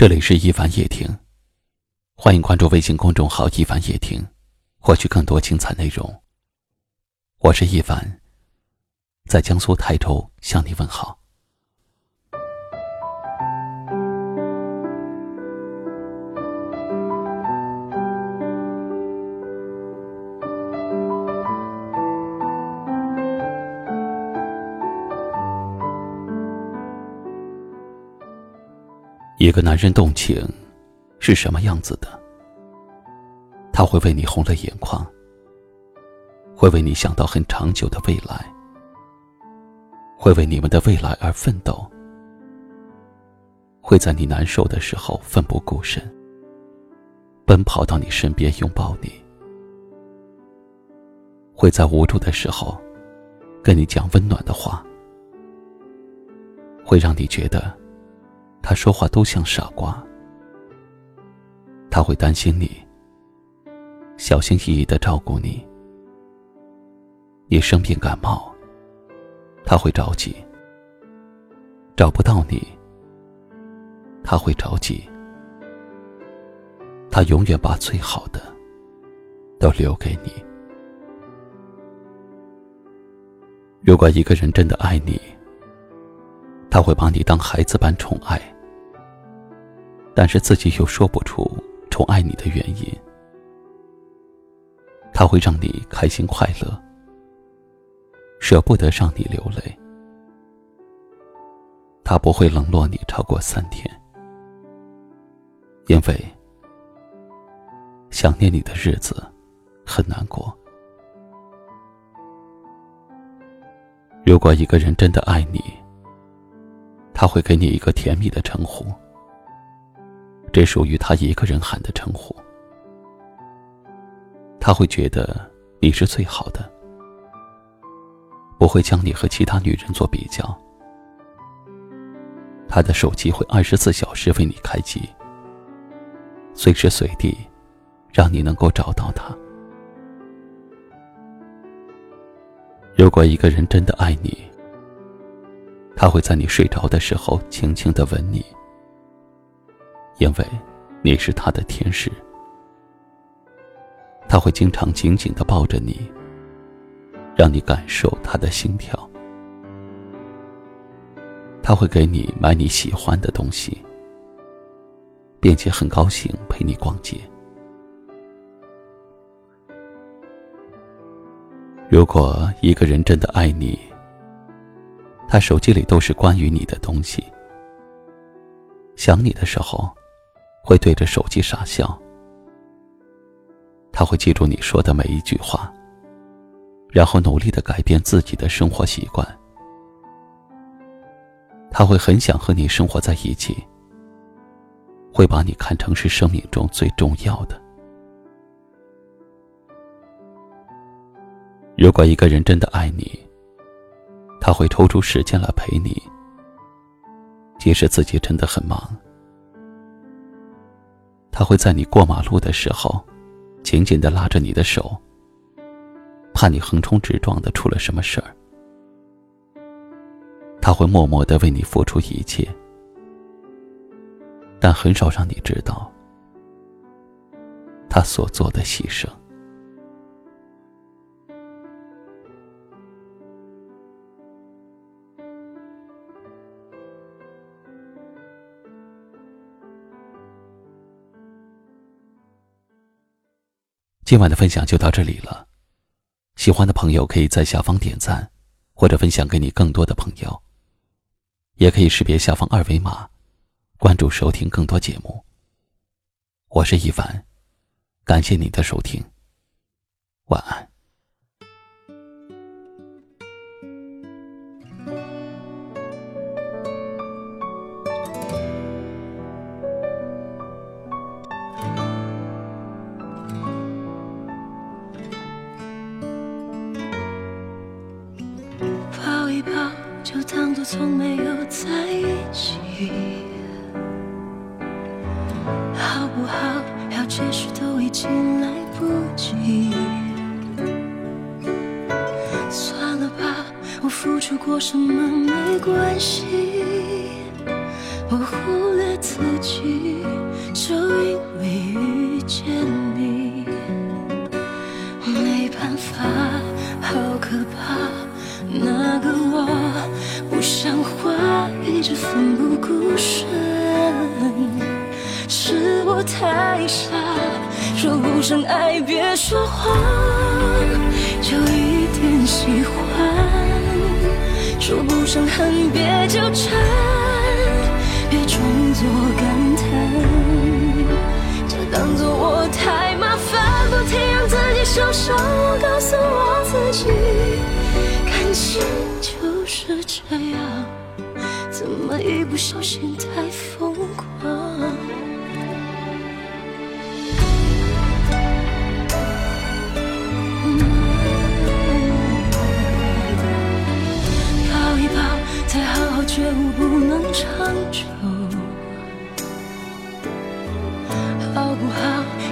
这里是一凡夜听，欢迎关注微信公众号“一凡夜听”，获取更多精彩内容。我是一凡，在江苏泰州向你问好。一个男人动情是什么样子的？他会为你红了眼眶，会为你想到很长久的未来，会为你们的未来而奋斗，会在你难受的时候奋不顾身，奔跑到你身边拥抱你，会在无助的时候跟你讲温暖的话，会让你觉得。他说话都像傻瓜，他会担心你，小心翼翼的照顾你。你生病感冒，他会着急；找不到你，他会着急。他永远把最好的都留给你。如果一个人真的爱你，他会把你当孩子般宠爱，但是自己又说不出宠爱你的原因。他会让你开心快乐，舍不得让你流泪。他不会冷落你超过三天，因为想念你的日子很难过。如果一个人真的爱你，他会给你一个甜蜜的称呼，这属于他一个人喊的称呼。他会觉得你是最好的，不会将你和其他女人做比较。他的手机会二十四小时为你开机，随时随地，让你能够找到他。如果一个人真的爱你，他会在你睡着的时候轻轻的吻你，因为你是他的天使。他会经常紧紧的抱着你，让你感受他的心跳。他会给你买你喜欢的东西，并且很高兴陪你逛街。如果一个人真的爱你，他手机里都是关于你的东西。想你的时候，会对着手机傻笑。他会记住你说的每一句话，然后努力的改变自己的生活习惯。他会很想和你生活在一起，会把你看成是生命中最重要的。如果一个人真的爱你，他会抽出时间来陪你，即使自己真的很忙。他会在你过马路的时候，紧紧的拉着你的手，怕你横冲直撞的出了什么事儿。他会默默的为你付出一切，但很少让你知道他所做的牺牲。今晚的分享就到这里了，喜欢的朋友可以在下方点赞，或者分享给你更多的朋友。也可以识别下方二维码，关注收听更多节目。我是一凡，感谢你的收听，晚安。不好要解释都已经来不及算了吧我付出过什么没关系我忽略自己就因为遇见你。没办法好可怕那个我不像话一直奋不顾身。是我太傻，说不上爱别说谎，就一点喜欢。说不上恨别纠缠，别装作感叹，就当作我太麻烦，不停让自己受伤。我告诉我自己，感情就是这样，怎么一不小心太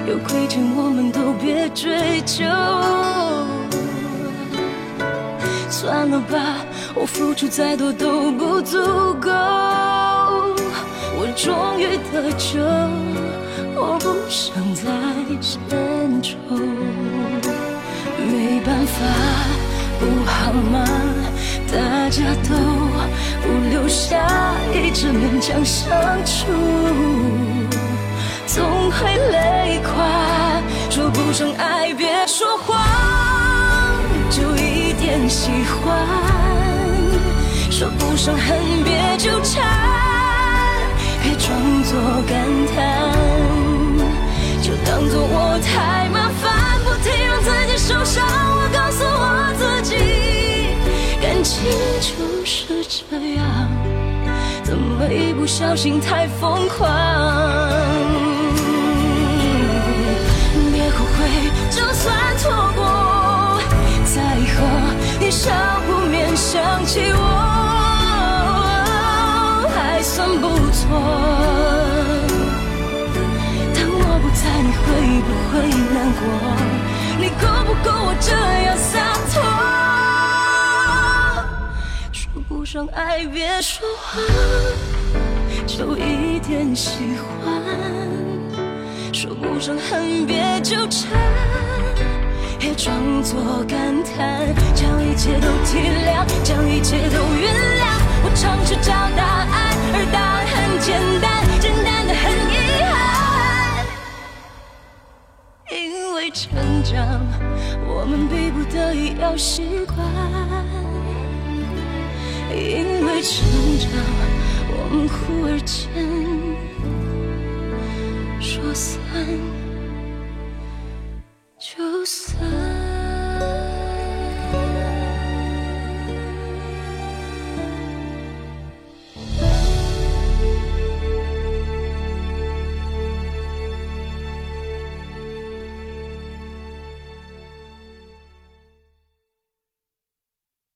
有亏欠我们都别追究。算了吧，我付出再多都不足够。我终于得救，我不想再献丑。没办法，不好吗？大家都。不留下，一直勉强相处，总会累垮。说不上爱，别说谎，就一点喜欢。说不上恨，别纠缠，别装作感叹，就当作我太麻烦，不停让自己受伤。我告诉我自己，感情就是这样。怎么一不小心太疯狂？就算错过，再和你少不免想起我，还算不错。当我不在，你会不会难过？你够不够我这样洒脱？说不上爱别说谎，就一点喜欢；说不上恨别纠缠，别装作感叹。将一切都体谅，将一切都原谅。我尝试找答案，而答案很简单，简单的很遗憾。因为成长，我们逼不得已要习惯。因为成长，我们忽而间说散。